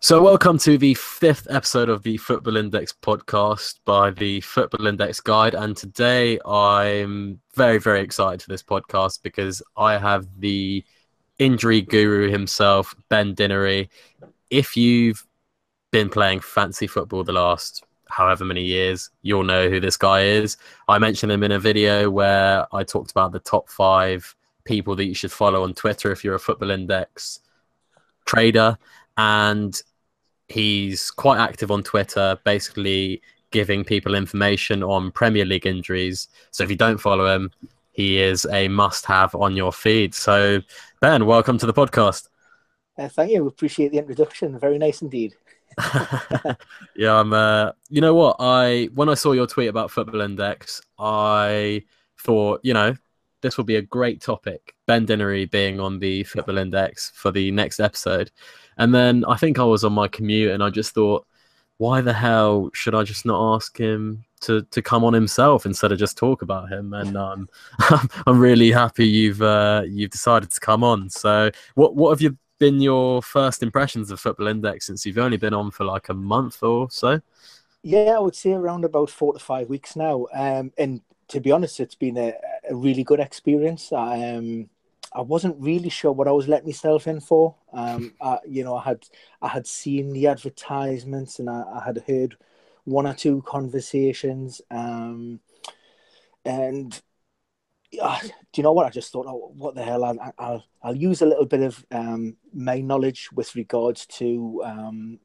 So, welcome to the fifth episode of the Football Index podcast by the Football Index Guide. And today I'm very, very excited for this podcast because I have the injury guru himself, Ben Dinnery. If you've been playing fancy football the last however many years, you'll know who this guy is. I mentioned him in a video where I talked about the top five people that you should follow on Twitter if you're a Football Index trader. And he's quite active on Twitter, basically giving people information on Premier League injuries. So if you don't follow him, he is a must have on your feed. So, Ben, welcome to the podcast. Uh, thank you. We Appreciate the introduction. Very nice indeed. yeah, I'm. Uh, you know what? I when I saw your tweet about Football Index, I thought, you know, this will be a great topic. Ben Dinnery being on the Football Index for the next episode. And then I think I was on my commute and I just thought, why the hell should I just not ask him to, to come on himself instead of just talk about him? And um, I'm really happy you've uh, you've decided to come on. So what what have you been your first impressions of Football Index since you've only been on for like a month or so? Yeah, I would say around about four to five weeks now. Um, and to be honest, it's been a, a really good experience. Um, I wasn't really sure what I was letting myself in for. Um, I, you know, I had I had seen the advertisements and I, I had heard one or two conversations, um, and uh, do you know what? I just thought, oh, what the hell? I'll I'll, I'll use a little bit of um, my knowledge with regards to um,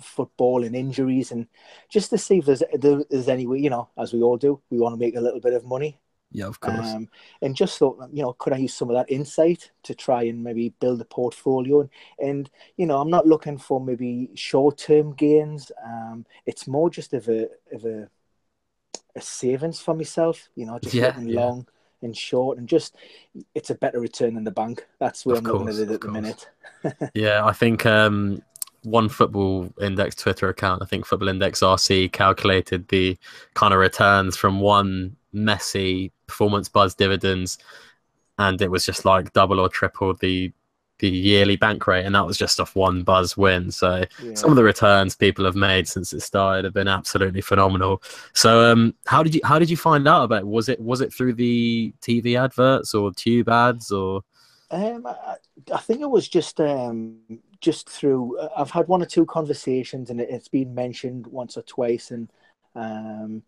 football and injuries, and just to see if there's there's any way, you know, as we all do, we want to make a little bit of money. Yeah, of course. Um, and just thought, you know, could I use some of that insight to try and maybe build a portfolio? And, and you know, I'm not looking for maybe short term gains. Um, it's more just of a of a, a savings for myself. You know, just yeah, yeah. long and short, and just it's a better return than the bank. That's where of I'm course, looking at it at the minute. yeah, I think um, one football index Twitter account, I think Football Index RC calculated the kind of returns from one Messi performance buzz dividends, and it was just like double or triple the the yearly bank rate, and that was just off one buzz win. So yeah. some of the returns people have made since it started have been absolutely phenomenal. So um, how did you how did you find out about it? Was it was it through the TV adverts or tube ads or? Um, I, I think it was just um, just through. I've had one or two conversations, and it, has been mentioned once or twice, and um,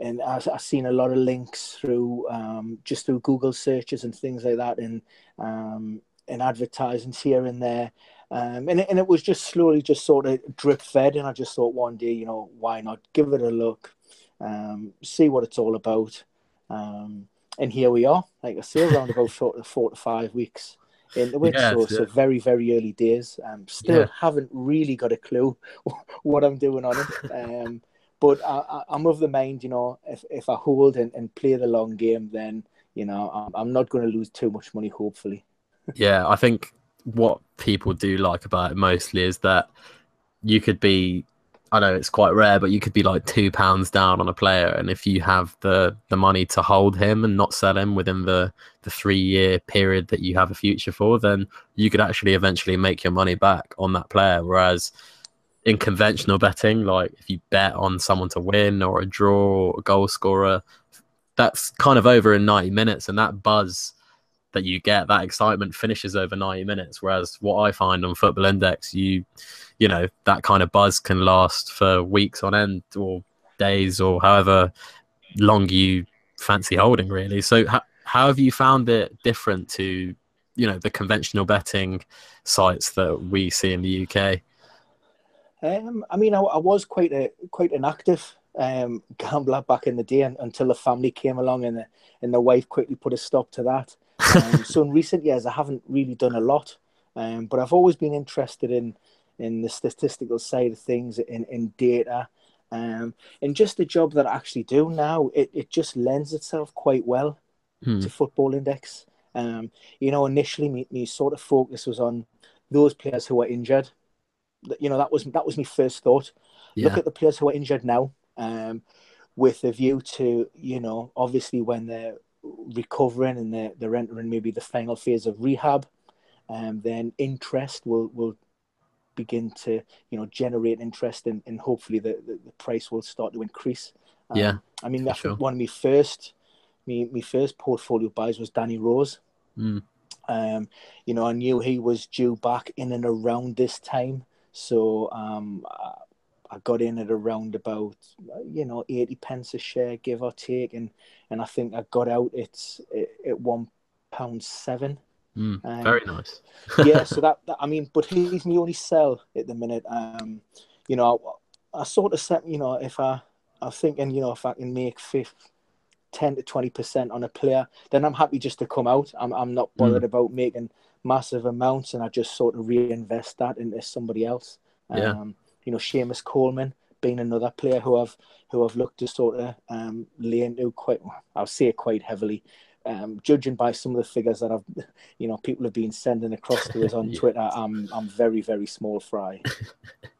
and I've, I've, seen a lot of links through um, just through Google searches and things like that, and um, and advertisements here and there. Um, and, it, and it was just slowly just sort of drip fed and I just thought one day you know why not give it a look um, see what it's all about um, and here we are like I say around about four, four to five weeks into it yeah, so, so very very early days um, still yeah. haven't really got a clue what I'm doing on it um, but I, am of the mind, you know, if, if I hold and, and play the long game, then, you know, I'm, I'm not going to lose too much money, hopefully. yeah, I think what people do like about it mostly is that you could be I know it's quite rare, but you could be like two pounds down on a player, and if you have the the money to hold him and not sell him within the the three year period that you have a future for, then you could actually eventually make your money back on that player. Whereas in conventional betting, like if you bet on someone to win or a draw or a goal scorer, that's kind of over in 90 minutes. And that buzz that you get, that excitement finishes over 90 minutes. Whereas what I find on Football Index, you, you know, that kind of buzz can last for weeks on end or days or however long you fancy holding, really. So, how, how have you found it different to, you know, the conventional betting sites that we see in the UK? Um, I mean, I, I, was quite a quite an active um, gambler back in the day, and, until the family came along, and the, and the wife quickly put a stop to that. Um, so in recent years, I haven't really done a lot, um, but I've always been interested in in the statistical side of things, in in data, um, and just the job that I actually do now. It it just lends itself quite well hmm. to Football Index. Um, you know, initially, my, my sort of focus was on those players who were injured you know that was that was my first thought. Yeah. Look at the players who are injured now, um, with a view to you know obviously when they're recovering and they're, they're entering maybe the final phase of rehab, um, then interest will will begin to you know generate interest and, and hopefully the, the, the price will start to increase. Um, yeah, I mean, think sure. one of my first me my first portfolio buys was Danny Rose. Mm. Um, you know, I knew he was due back in and around this time, so um, I got in at around about you know eighty pence a share, give or take, and and I think I got out it's at one pound seven. Mm, um, very nice. yeah, so that, that, I mean, but he's my only sell at the minute. Um, you know, I, I sort of set, you know, if I I'm thinking, you know, if I can make fifth, 10 to 20% on a player, then I'm happy just to come out. I'm, I'm not bothered mm. about making massive amounts and I just sort of reinvest that into somebody else. Yeah. Um, you know, Seamus Coleman being another player who I've who I've looked to sort of um, lay into quite, I'll say it quite heavily. Um, judging by some of the figures that I've, you know, people have been sending across to us on yeah. Twitter, I'm I'm very very small fry.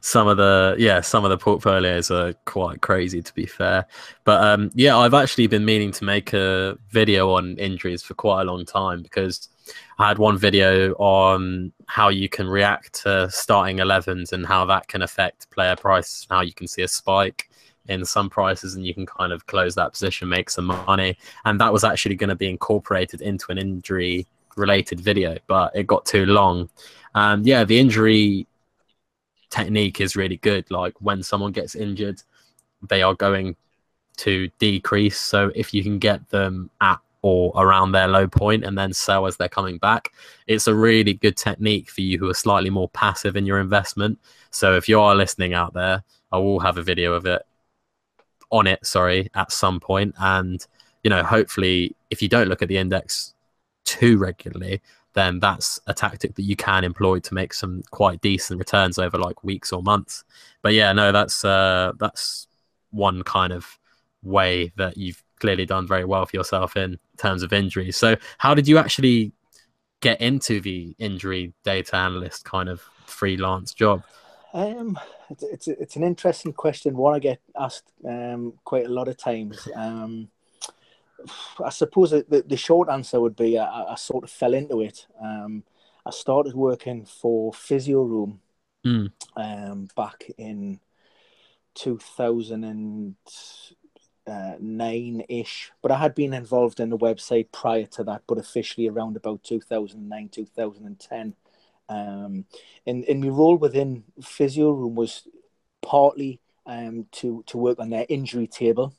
some of the yeah some of the portfolios are quite crazy to be fair. But um yeah i've actually been meaning to make a video on injuries for quite a long time because i had one video on how you can react to starting 11s and how that can affect player prices how you can see a spike in some prices and you can kind of close that position make some money. And that was actually going to be incorporated into an injury related video but it got too long. And yeah the injury technique is really good. Like when someone gets injured, they are going to decrease. So if you can get them at or around their low point and then sell as they're coming back, it's a really good technique for you who are slightly more passive in your investment. So if you are listening out there, I will have a video of it on it, sorry, at some point. And, you know, hopefully if you don't look at the index too regularly, then that's a tactic that you can employ to make some quite decent returns over like weeks or months. But yeah, no, that's uh, that's one kind of way that you've clearly done very well for yourself in terms of injuries. So, how did you actually get into the injury data analyst kind of freelance job? Um, it's it's, it's an interesting question. One I get asked um, quite a lot of times. Um, I suppose the, the short answer would be I, I sort of fell into it. Um, I started working for Physio Room mm. um, back in 2009 ish, but I had been involved in the website prior to that, but officially around about 2009, 2010. Um, and, and my role within Physio Room was partly um, to, to work on their injury table.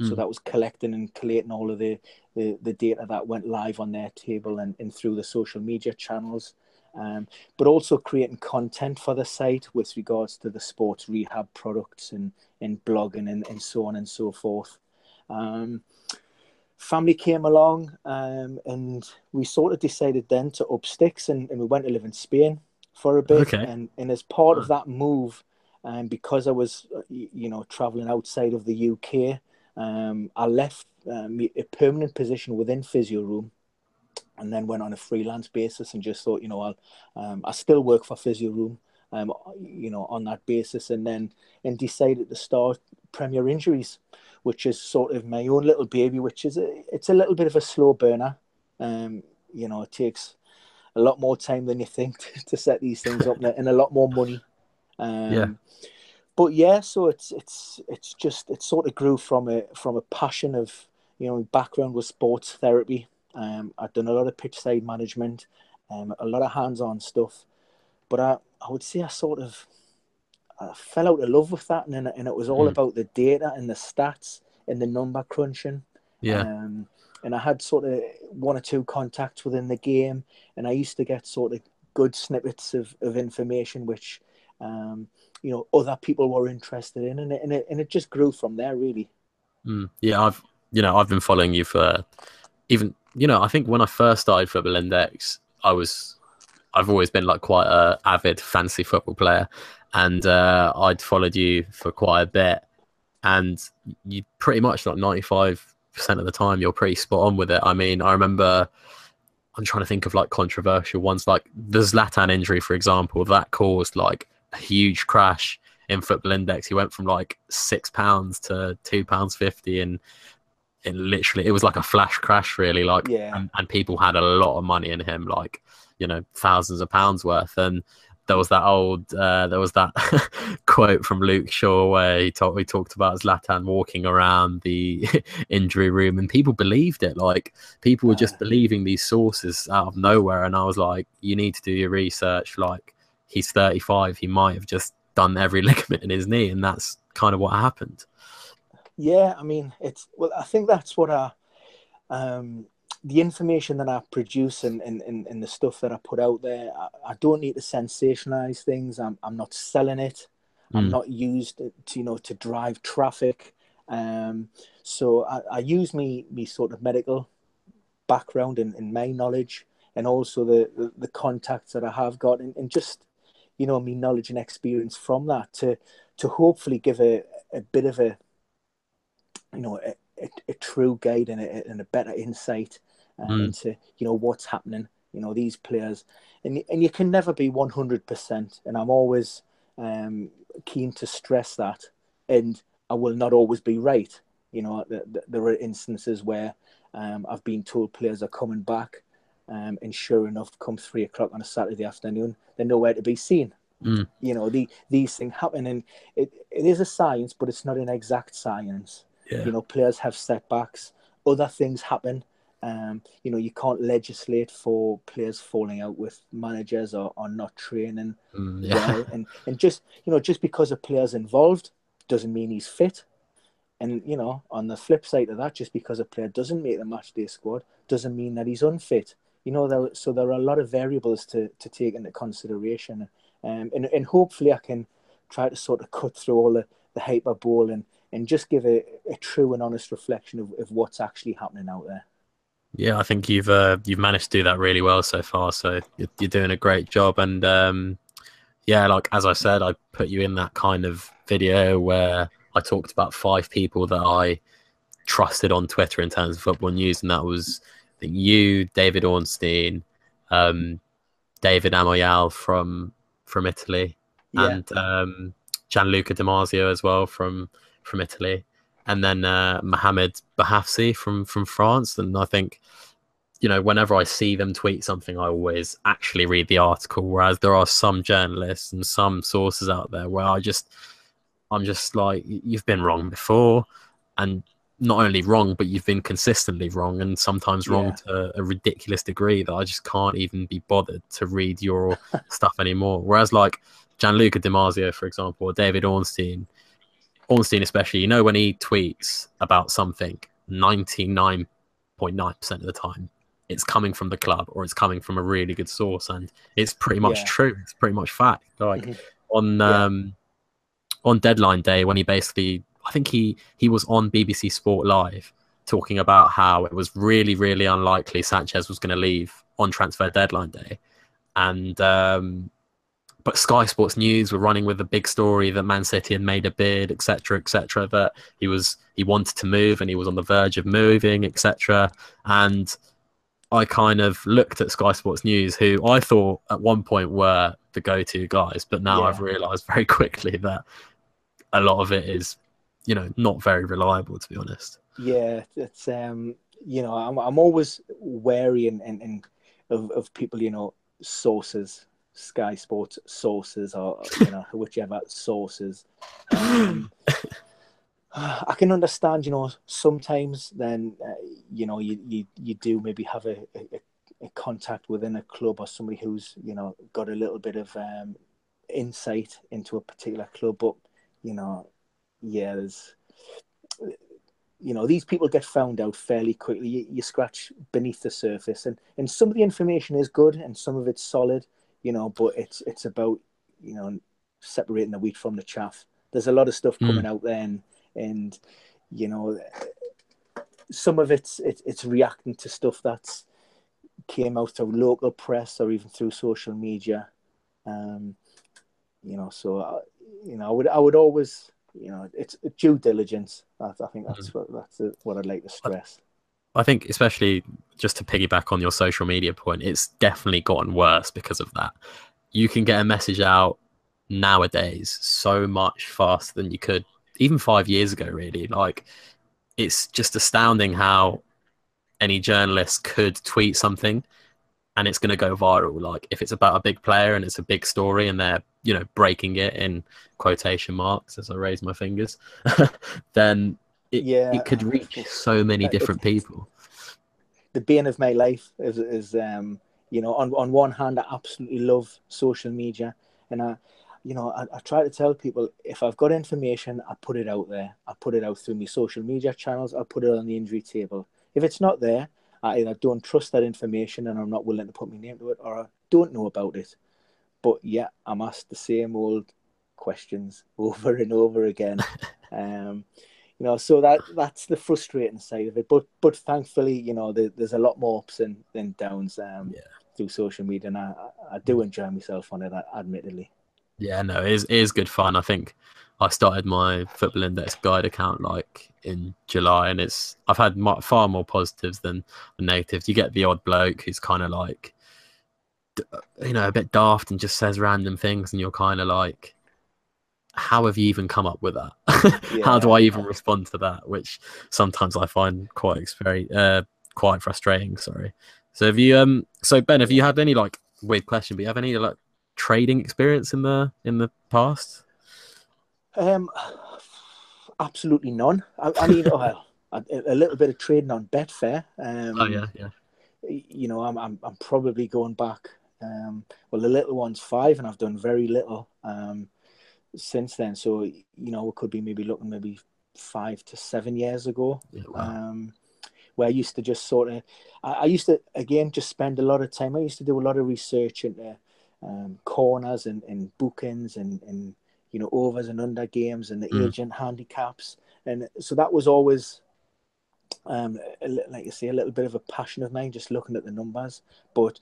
So hmm. that was collecting and collating all of the, the, the, data that went live on their table and, and through the social media channels. Um, but also creating content for the site with regards to the sports rehab products and, and blogging and, and so on and so forth. Um, family came along um, and we sort of decided then to up sticks and, and we went to live in Spain for a bit. Okay. And, and as part of that move, um, because I was, uh, you know, traveling outside of the UK, um, I left um, a permanent position within Physio Room and then went on a freelance basis and just thought, you know, I'll, um, I still work for Physio Room, um, you know, on that basis, and then and decided to start Premier Injuries, which is sort of my own little baby, which is a, it's a little bit of a slow burner. Um, you know, it takes a lot more time than you think to, to set these things up, and a lot more money. Um, yeah but yeah, so it's it's it's just it sort of grew from a from a passion of you know background was sports therapy. Um, I'd done a lot of pitch side management, um, a lot of hands on stuff, but I I would say I sort of I fell out of love with that, and and it was all mm. about the data and the stats and the number crunching. Yeah. Um, and I had sort of one or two contacts within the game, and I used to get sort of good snippets of, of information which um, you know other people were interested in, and it and it, and it just grew from there really. Mm, yeah, I've you know I've been following you for even you know I think when I first started Football Index, I was I've always been like quite a avid fancy football player, and uh, I'd followed you for quite a bit, and you pretty much like ninety five percent of the time you're pretty spot on with it. I mean, I remember. I'm trying to think of like controversial ones, like the Zlatan injury, for example, that caused like a huge crash in Football Index. He went from like six pounds to two pounds fifty, and it literally it was like a flash crash, really. Like, yeah. and, and people had a lot of money in him, like you know, thousands of pounds worth, and there was that old uh, there was that quote from Luke Shaw where he talked he talked about Zlatan walking around the injury room and people believed it like people were just believing these sources out of nowhere and I was like you need to do your research like he's 35 he might have just done every ligament in his knee and that's kind of what happened yeah I mean it's well I think that's what I um the information that I produce and, and, and, and the stuff that I put out there, I, I, don't need to sensationalize things. I'm, I'm not selling it. Mm. I'm hmm. not used to, you know, to drive traffic. Um, so I, I use me, me sort of medical background and, and my knowledge and also the, the, the contacts that I have got and, and just, you know, me knowledge and experience from that to, to hopefully give a, a bit of a, you know, a, a, a true guide and a, and a better insight um, mm. into you know what's happening. You know these players, and and you can never be one hundred percent. And I'm always um, keen to stress that. And I will not always be right. You know, th- th- there are instances where um, I've been told players are coming back, um, and sure enough, come three o'clock on a Saturday afternoon, they're nowhere to be seen. Mm. You know, the, these things happen, and it, it is a science, but it's not an exact science. Yeah. You know, players have setbacks, other things happen, um, you know, you can't legislate for players falling out with managers or, or not training mm, yeah. well. And, and just, you know, just because a player's involved doesn't mean he's fit. And, you know, on the flip side of that, just because a player doesn't make the match day squad doesn't mean that he's unfit. You know, there, so there are a lot of variables to, to take into consideration. Um, and, and hopefully I can try to sort of cut through all the, the hyperbole and, and just give a, a true and honest reflection of, of what's actually happening out there. Yeah, I think you've uh, you've managed to do that really well so far. So you're, you're doing a great job. And um, yeah, like as I said, I put you in that kind of video where I talked about five people that I trusted on Twitter in terms of football news, and that was you, David Ornstein, um, David Amoyal from from Italy, yeah. and um, Gianluca Di Marzio as well from from Italy and then uh, Mohamed Bouhafsi from from France. And I think, you know, whenever I see them tweet something, I always actually read the article. Whereas there are some journalists and some sources out there where I just, I'm just like, you've been wrong before, and not only wrong, but you've been consistently wrong, and sometimes wrong yeah. to a ridiculous degree that I just can't even be bothered to read your stuff anymore. Whereas like Gianluca Di Marzio, for example, or David Ornstein Ornstein, especially, you know, when he tweets about something, 99.9% of the time, it's coming from the club or it's coming from a really good source. And it's pretty much yeah. true. It's pretty much fact. Like mm-hmm. on, yeah. um, on deadline day, when he basically, I think he, he was on BBC Sport Live talking about how it was really, really unlikely Sanchez was going to leave on transfer deadline day. And, um, but Sky Sports News were running with a big story that Man City had made a bid, etc., etc. That he was he wanted to move and he was on the verge of moving, etc. And I kind of looked at Sky Sports News, who I thought at one point were the go-to guys, but now yeah. I've realised very quickly that a lot of it is, you know, not very reliable, to be honest. Yeah, it's um, you know, I'm I'm always wary and and, and of of people, you know, sources Sky Sports sources or you know whichever sources. Um, I can understand, you know, sometimes then uh, you know you, you you do maybe have a, a, a, contact within a club or somebody who's you know got a little bit of um, insight into a particular club, but you know, yeah, there's you know these people get found out fairly quickly. You, you scratch beneath the surface, and and some of the information is good and some of it's solid you know, but it's it's about you know separating the wheat from the chaff. There's a lot of stuff coming mm. out there, and, and you know, some of it's it, it's reacting to stuff that's came out through local press or even through social media. Um, you know, so I, you know, I would I would always you know it's due diligence. I, I think that's mm. what that's what I'd like to stress. I think, especially just to piggyback on your social media point, it's definitely gotten worse because of that. You can get a message out nowadays so much faster than you could even five years ago, really. Like, it's just astounding how any journalist could tweet something and it's going to go viral. Like if it's about a big player and it's a big story and they're you know breaking it in quotation marks as I raise my fingers, then it, Yeah, it could reach so many different people. the bane of my life is, is um, you know, on, on one hand, I absolutely love social media. And I, you know, I, I try to tell people if I've got information, I put it out there. I put it out through my social media channels. I put it on the injury table. If it's not there, I either don't trust that information and I'm not willing to put my name to it or I don't know about it. But yeah, I'm asked the same old questions over and over again. um, you know, so that that's the frustrating side of it. But but thankfully, you know, there, there's a lot more ups and, and downs um, Yeah. through social media, and I, I do enjoy myself on it, admittedly. Yeah, no, it is, it is good fun. I think I started my Football Index guide account like in July, and it's I've had mu far more positives than the negatives. You get the odd bloke who's kind of like, you know, a bit daft and just says random things, and you're kind of like, how have you even come up with that? how do I even respond to that? Which sometimes I find quite very uh, quite frustrating. Sorry. So have you um? So Ben, have you had any like weird question? But you have any like trading experience in the in the past? Um, absolutely none. I, I mean, well, a, a little bit of trading on Betfair. Um, oh yeah, yeah. you know, I'm I'm, I'm probably going back. Um, well, the little one's five, and I've done very little um, since then. So you know, it could be maybe looking maybe five to seven years ago. yeah wow. Um, where I used to just sort of, I, I used to again just spend a lot of time. I used to do a lot of research into um, corners and, and bookings and, and you know overs and under games and the Mm. Asian handicaps, and so that was always um, a like you say, a little bit of a passion of mine, just looking at the numbers. But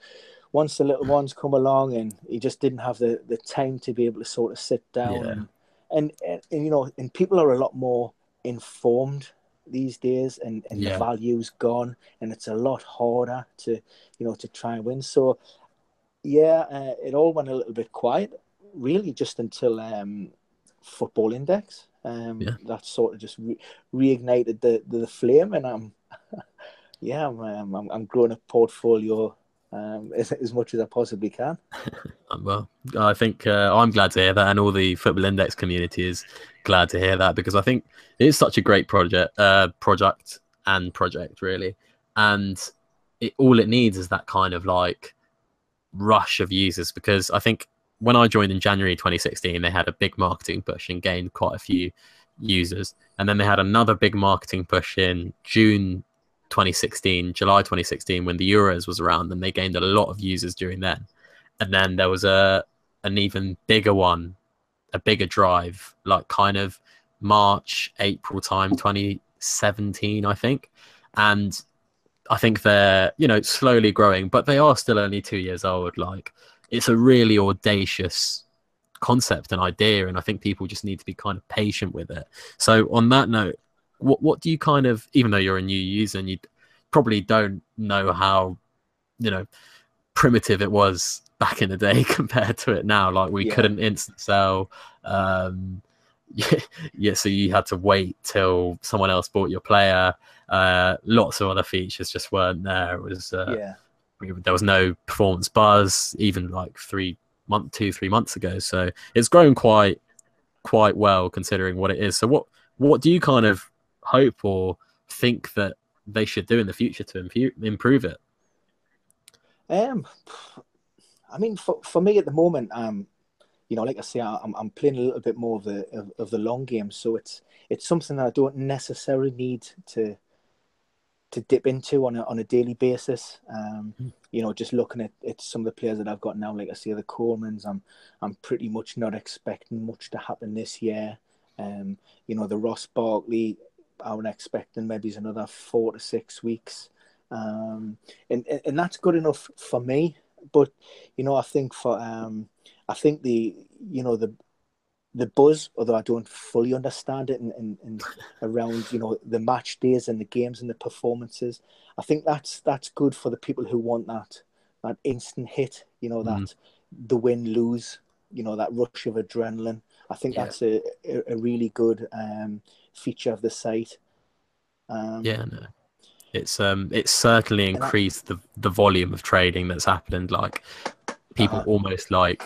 once the little ones come along, and he just didn't have the, the time to be able to sort of sit down, Yeah. and, and, and and you know, and people are a lot more informed these days, and, and Yeah. the value's gone, and it's a lot harder to you know to try and win. So yeah, uh, it all went a little bit quiet, really, just until um, Football Index. Um, Yeah. That sort of just re- reignited the, the flame, and I'm yeah, I'm um, I'm, I'm growing a portfolio um, as, as much as I possibly can. Uh, Well, I think uh, I'm glad to hear that, and all the Football Index community is glad to hear that because I think it is such a great project, uh, project and project really, and it all it needs is that kind of like rush of users because I think when I joined in January 2016, they had a big marketing push and gained quite a few users, and then they had another big marketing push in June 2016, July 2016, when the Euros was around, and they gained a lot of users during then and then there was a an even bigger one, a bigger drive, like kind of March, April time, 2017, I think, and I think they're you know slowly growing, but they are still only two years old. Like it's a really audacious concept and idea, and I think people just need to be kind of patient with it. So on that note, what what do you kind of, even though you're a new user and you probably don't know how, you know, primitive it was back in the day compared to it now. Like we Yeah. couldn't instant sell. Um, yeah, yeah, so you had to wait till someone else bought your player. Uh, lots of other features just weren't there. It was uh, yeah, there was no performance buzz even like three month two three months ago. So it's grown quite quite well considering what it is. So what what do you kind of hope or think that they should do in the future to improve it? Um, I mean, for, for me at the moment, um, you know, like I say, I- I'm I'm playing a little bit more of the of, of the long game, so it's it's something that I don't necessarily need to to dip into on a on a daily basis. Um, Mm. you know, just looking at, at some of the players that I've got now, like I say, the Colemans, I'm I'm pretty much not expecting much to happen this year. Um, you know, the Ross Barkley, I'm expecting maybe it's another four to six weeks. Um, and, and and that's good enough for me. But you know, I think for um, I think the you know the the buzz, although I don't fully understand it, and, and, and around you know the match days and the games and the performances, I think that's that's good for the people who want that that instant hit. You know that Mm. the win lose. You know that rush of adrenaline. I think Yeah. that's a, a, a really good um, feature of the site. Um, Yeah, no. It's um it's certainly increased the the volume of trading that's happened. Like people uh-huh. almost like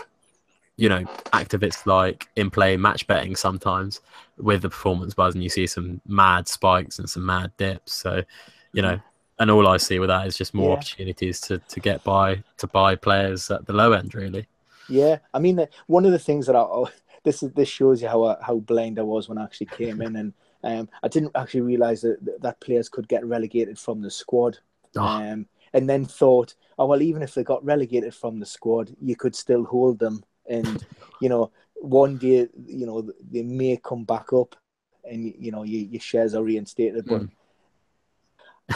you know activists like in play match betting sometimes with the performance buzz, and you see some mad spikes and some mad dips. So you know. And all I see with that is just more yeah. opportunities to, to get by to buy players at the low end, really. Yeah, I mean, one of the things that I oh, this is this shows you how how blind I was when I actually came in, and um, I didn't actually realize that that players could get relegated from the squad. Oh. Um, and then thought, oh well, even if they got relegated from the squad, you could still hold them, and you know, one day, you know, they may come back up, and you know, your, your shares are reinstated. But mm.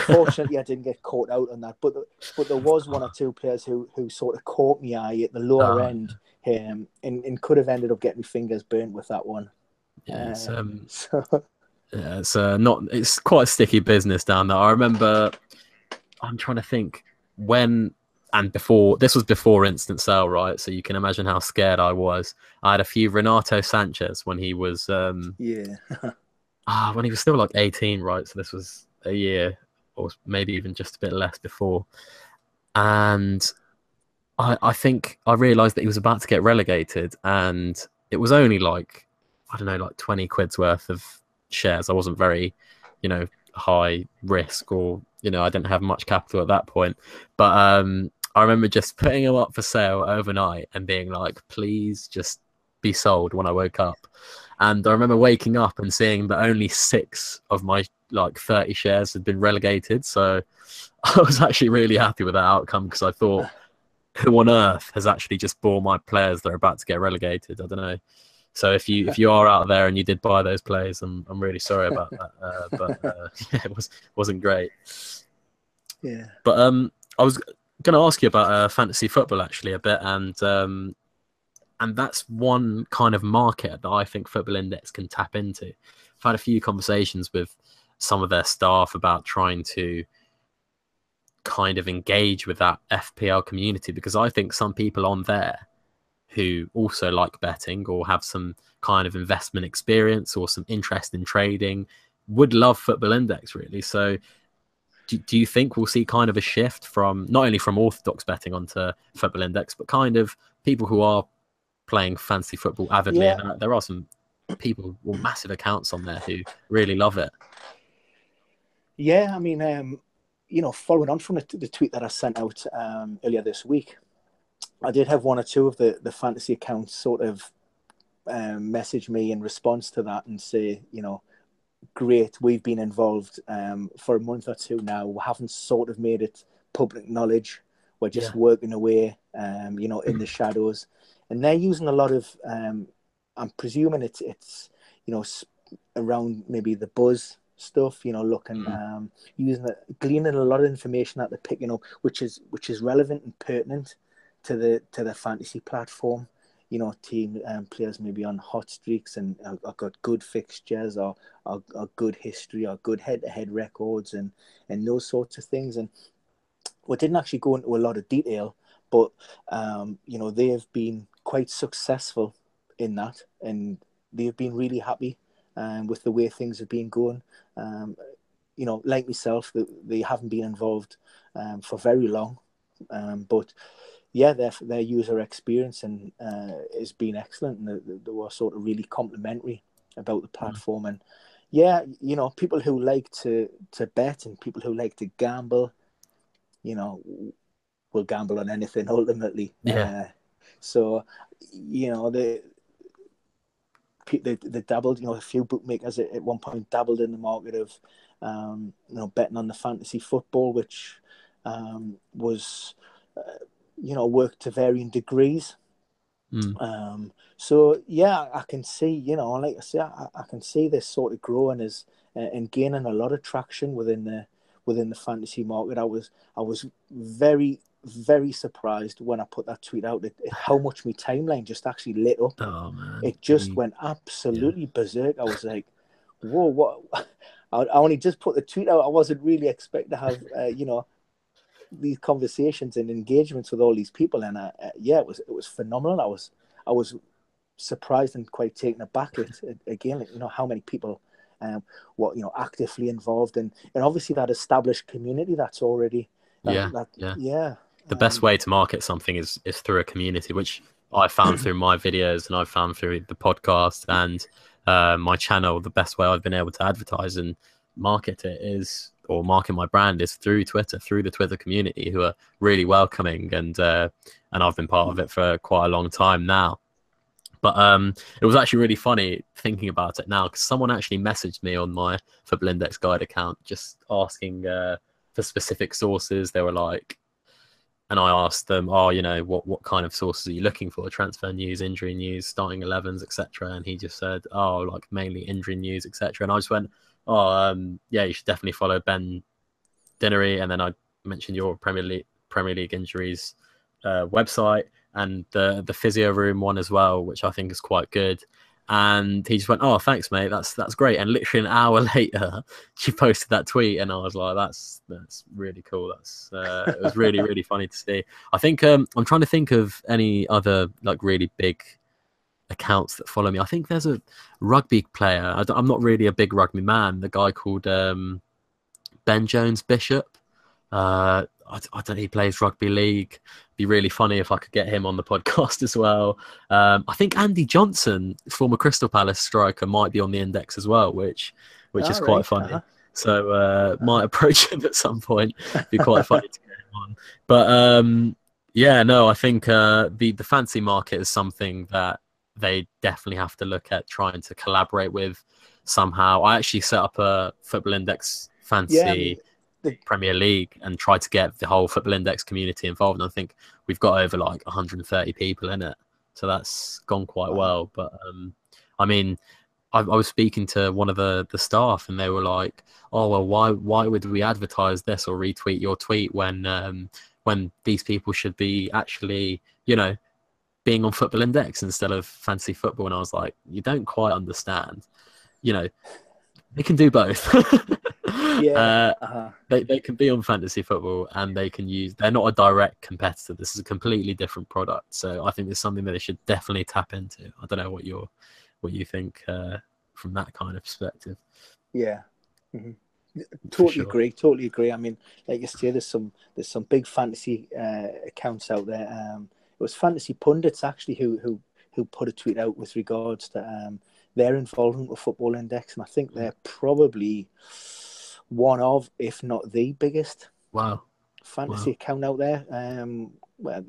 fortunately, I didn't get caught out on that. But but there was one or two players who who sort of caught me eye at the lower oh. end, um, and and could have ended up getting fingers burnt with that one. Yeah, um, um, so yeah, it's uh, not. It's quite a sticky business down there. I remember. I'm trying to think when and before. This was before instant sale, right? So you can imagine how scared I was. I had a few Renato Sanchez when he was. um Yeah. ah, when he was still like 18, right? So this was a year or maybe even just a bit less before, and. I, I think I realised that he was about to get relegated, and it was only like I don't know, like twenty quid's worth of shares. I wasn't very, you know, high risk or, you know, I didn't have much capital at that point. But um, I remember just putting them up for sale overnight and being like, please just be sold when I woke up. And I remember waking up and seeing that only six of my like 30 shares had been relegated. So I was actually really happy with that outcome because I thought, who on earth has actually just bought my players that are about to get relegated? I don't know. So if you if you are out there and you did buy those plays, I'm I'm really sorry about that. Uh, but uh, yeah, it was wasn't great. Yeah. But um, I was going to ask you about uh, fantasy football actually a bit, and um, and that's one kind of market that I think Football Index can tap into. I've had a few conversations with some of their staff about trying to kind of engage with that FPL community because I think some people on there who also like betting or have some kind of investment experience or some interest in trading would love Football Index really. So, do, do you think we'll see kind of a shift from not only from orthodox betting onto Football Index, but kind of people who are playing fancy football avidly? Yeah. And uh, there are some people with massive accounts on there who really love it. Yeah, I mean, um, you know, following on from the, the tweet that I sent out um, earlier this week, I did have one or two of the, the fantasy accounts sort of um, message me in response to that and say, you know, great, we've been involved um, for a month or two now. We haven't sort of made it public knowledge. We're just yeah. working away, um, you know, in the shadows. And they're using a lot of, um, I'm presuming it's, it's, you know, around maybe the buzz stuff, you know, looking, mm. um, using it, gleaning a lot of information that they're picking up, which is, which is relevant and pertinent to the to the fantasy platform. You know, team um, players maybe on hot streaks and uh, got good fixtures or, or good history or good head-to-head records and and those sorts of things. And we didn't actually go into a lot of detail, but um, you know they have been quite successful in that, and they've been really happy um, with the way things have been going. Um, you know, like myself, they, they haven't been involved um, for very long, um, but yeah, their their user experience and uh, has been excellent, and they, they, were sort of really complimentary about the mm. platform. Mm. And yeah, you know, people who like to to bet and people who like to gamble, you know, will gamble on anything ultimately. Yeah. Uh, so, you know, the they, they dabbled, you know, a few bookmakers at, at one point dabbled in the market of, um, you know, betting on the fantasy football, which um, was uh, you know work to varying degrees. Mm. Um, so yeah, I can see you know, like I say, I, I can see this sort of growing as uh, and gaining a lot of traction within the within the fantasy market. I was I was very very surprised when I put that tweet out at, at how much my timeline just actually lit up. Oh man, it just went absolutely yeah. berserk. I was like, whoa, what? I, I only just put the tweet out. I wasn't really expecting to have uh, you know these conversations and engagements with all these people, and uh, uh, yeah, it was it was phenomenal. I was I was surprised and quite taken aback at, at again, you know, how many people um, what you know actively involved in, and obviously that established community that's already that, yeah, that, yeah, yeah. The best way to market something is is through a community, which I found through my videos and I found through the podcast and uh, my channel. The best way I've been able to advertise and market it is or market my brand is through Twitter, through the Twitter community, who are really welcoming, and uh, and I've been part of it for quite a long time now. But um, it was actually really funny thinking about it now because someone actually messaged me on my for Index Guide account just asking uh, for specific sources. They were like, and I asked them, "Oh, you know, what what kind of sources are you looking for? Transfer news, injury news, starting 11s, etc." And he just said, "Oh, like mainly injury news, etc." And I just went, "Oh, um, yeah, you should definitely follow Ben Dinnery." And then I mentioned your Premier League Premier League injuries uh, website and the the physio room one as well, which I think is quite good. And he just went, "Oh, thanks, mate. That's that's great." And literally an hour later, she posted that tweet, and I was like, "That's that's really cool. That's uh, it was really really funny to see." I think um, I'm trying to think of any other like really big accounts that follow me. I think there's a rugby player. I am not really a big rugby man. The guy called um, Ben Jones Bishop. Uh, I, I, don't he plays rugby league. Be really funny if I could get him on the podcast as well. Um, I think Andy Johnson, former Crystal Palace striker, might be on the index as well, which which is quite funny. Uh-huh. So uh, might approach him at some point. Be quite funny to get him on. But um, yeah, no, I think uh, the the fancy market is something that they definitely have to look at trying to collaborate with somehow. I actually set up a Football Index fancy. Yeah, I mean, the Premier League and try to get the whole Football Index community involved. And I think we've got over like 130 people in it, so that's gone quite well. But um, I mean, I, I, was speaking to one of the the staff, and they were like, "Oh well, why why would we advertise this or retweet your tweet when um, when these people should be actually, you know." Being on football index instead of fancy football and i was like you don't quite understand you know they can do both yeah, uh, uh-huh. they they can be on fantasy football and they can use. They're not a direct competitor. This is a completely different product. So I think it's something that they should definitely tap into. I don't know what your what you think uh, from that kind of perspective. Yeah. Mm-hmm. Totally sure. agree. Totally agree. I mean, like you say, there's some there's some big fantasy uh, accounts out there. Um, it was fantasy pundits actually who who who put a tweet out with regards to um, their involvement with Football Index, and I think they're probably one of, if not the biggest, wow, fantasy wow. account out there. Um, well,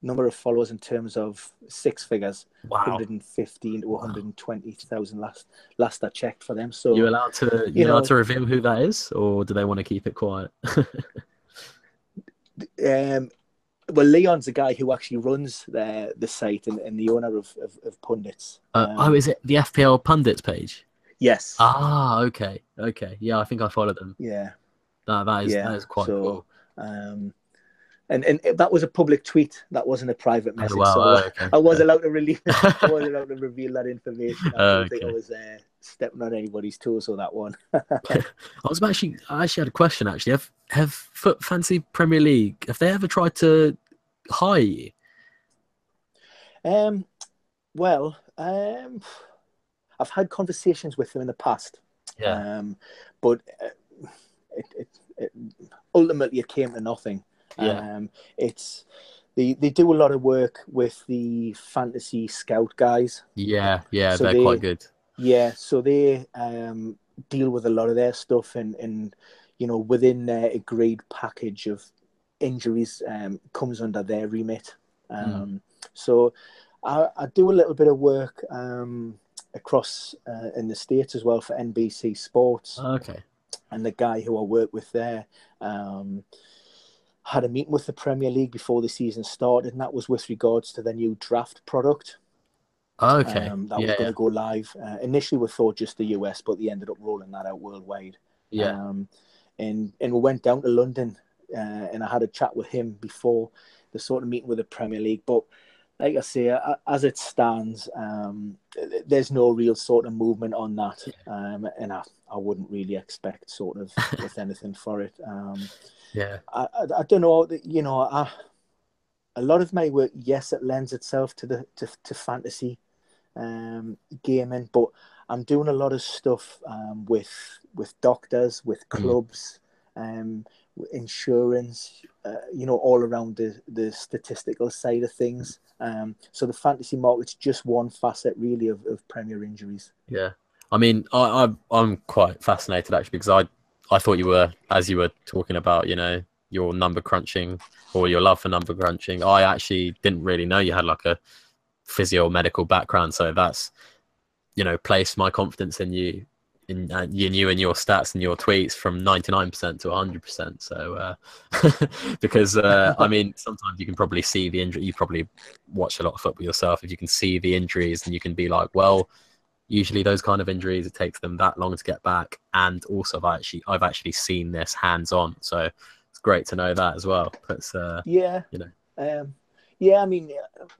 number of followers in terms of six figures, wow. 115 to 120,000 last last I checked for them. So you allowed to you, you allowed to reveal who that is, or do they want to keep it quiet? um, well, Leon's the guy who actually runs the the site and, and the owner of of, of pundits. Uh, um, oh, is it the FPL pundits page? Yes. Ah, okay, okay. Yeah, I think I followed them. Yeah. That that is yeah. that is quite so, cool. Um, and and that was a public tweet. That wasn't a private oh, message. Oh, wow. so oh, okay. I was allowed to release. I was allowed to reveal that information. I don't okay. think I was uh, stepping on anybody's toes or that one. I was actually. I actually had a question. Actually, have have Foot Fancy Premier League? Have they ever tried to hire you? Um. Well. Um. I've had conversations with them in the past. Yeah. Um, but uh, it, it, it, ultimately it came to nothing. Yeah. Um, it's they they do a lot of work with the fantasy scout guys. Yeah, yeah, so they're they, quite good. Yeah, so they um, deal with a lot of their stuff and and you know within their agreed package of injuries um, comes under their remit. Hmm. Um, mm. So I, I, do a little bit of work um, across uh, in the states as well for NBC Sports. Okay. And the guy who I work with there um, had a meeting with the Premier League before the season started, and that was with regards to the new draft product. Okay. Um, that yeah, was going to yeah. go live. Uh, initially, we thought just the US, but they ended up rolling that out worldwide. Yeah. Um, and and we went down to London, uh, and I had a chat with him before the sort of meeting with the Premier League. But like I say, as it stands, um, there's no real sort of movement on that, um, and I, I wouldn't really expect sort of with anything for it. Um, yeah, I, I, I, don't know. You know, I, a lot of my work, yes, it lends itself to the to, to fantasy, um, gaming, but I'm doing a lot of stuff um, with with doctors, with Mm. clubs, um, insurance, uh, you know, all around the the statistical side of things. Um, so the fantasy market's just one facet, really, of, of Premier injuries. Yeah, I mean, I, I I'm quite fascinated actually because I I thought you were as you were talking about, you know, your number crunching or your love for number crunching. I actually didn't really know you had like a physio medical background, so that's you know place my confidence in you. In, uh, in you and your stats and your tweets from 99% to 100% so uh, because uh, i mean sometimes you can probably see the injury you probably watch a lot of football yourself. If you can see the injuries and you can be like well usually those kind of injuries it takes them that long to get back. And also i've actually i've actually seen this hands on so it's great to know that as well. It's uh Yeah, You know. um, yeah. I mean,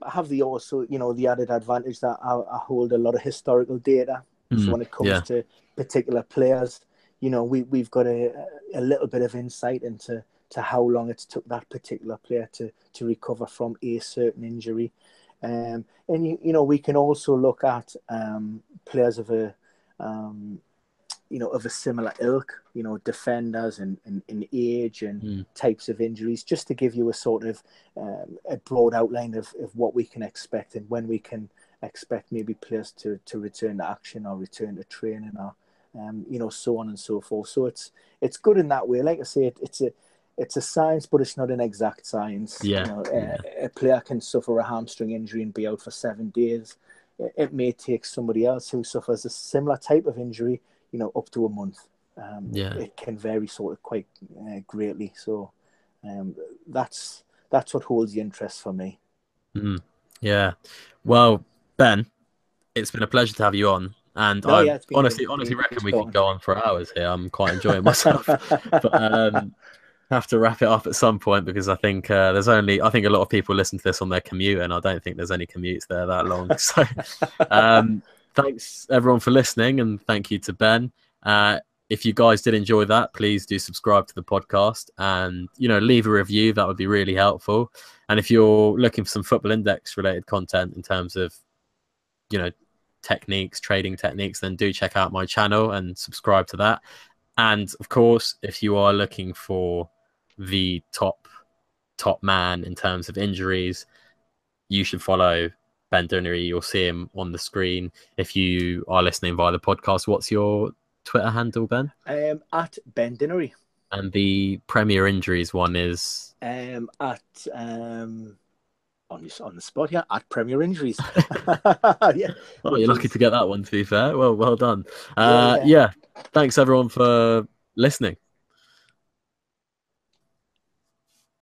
I have the also, you know, the added advantage that I, I hold a lot of historical data. So Mm, when it comes yeah. to particular players, you know, we we've got a a little bit of insight into to how long it's took that particular player to to recover from a certain injury, um, and you you know we can also look at um, players of a um, you know of a similar ilk, you know, defenders and in, in, age and Mm. types of injuries, just to give you a sort of um, a broad outline of, of what we can expect and when we can expect maybe players to, to return to action or return to training or um, you know so on and so forth. So it's it's good in that way. Like I say, it, it's a it's a science, but it's not an exact science. Yeah, You know, yeah. a, a player can suffer a hamstring injury and be out for seven days. It may take somebody else who suffers a similar type of injury, you know, up to a month. Um, Yeah. it can vary sort of quite uh, greatly. So um, that's that's what holds the interest for me. Mm, yeah. Well, Ben, it's been a pleasure to have you on. And No, I yeah, been honestly, really honestly reckon we could go on for hours here. I'm quite enjoying myself. but um, have to wrap it up at some point because I think uh, there's only I think a lot of people listen to this on their commute, and I don't think there's any commutes there that long. So, um, thanks everyone for listening, and thank you to Ben. Uh, if you guys did enjoy that, please do subscribe to the podcast and you know leave a review. That would be really helpful. And if you're looking for some Football Index related content in terms of you know techniques, trading techniques, then do check out my channel and subscribe to that. And of course, if you are looking for the top top man in terms of injuries, you should follow Ben Dinnery. You'll see him on the screen. If you are listening via the podcast, what's your Twitter handle, Ben? um, at Ben Dinnery, And the Premier Injuries one is um, at um, on the, on the spot here at Premier Injuries. yeah, Oh, you're lucky to get that one. To be fair, well, well done. Uh, yeah. yeah, thanks everyone for listening.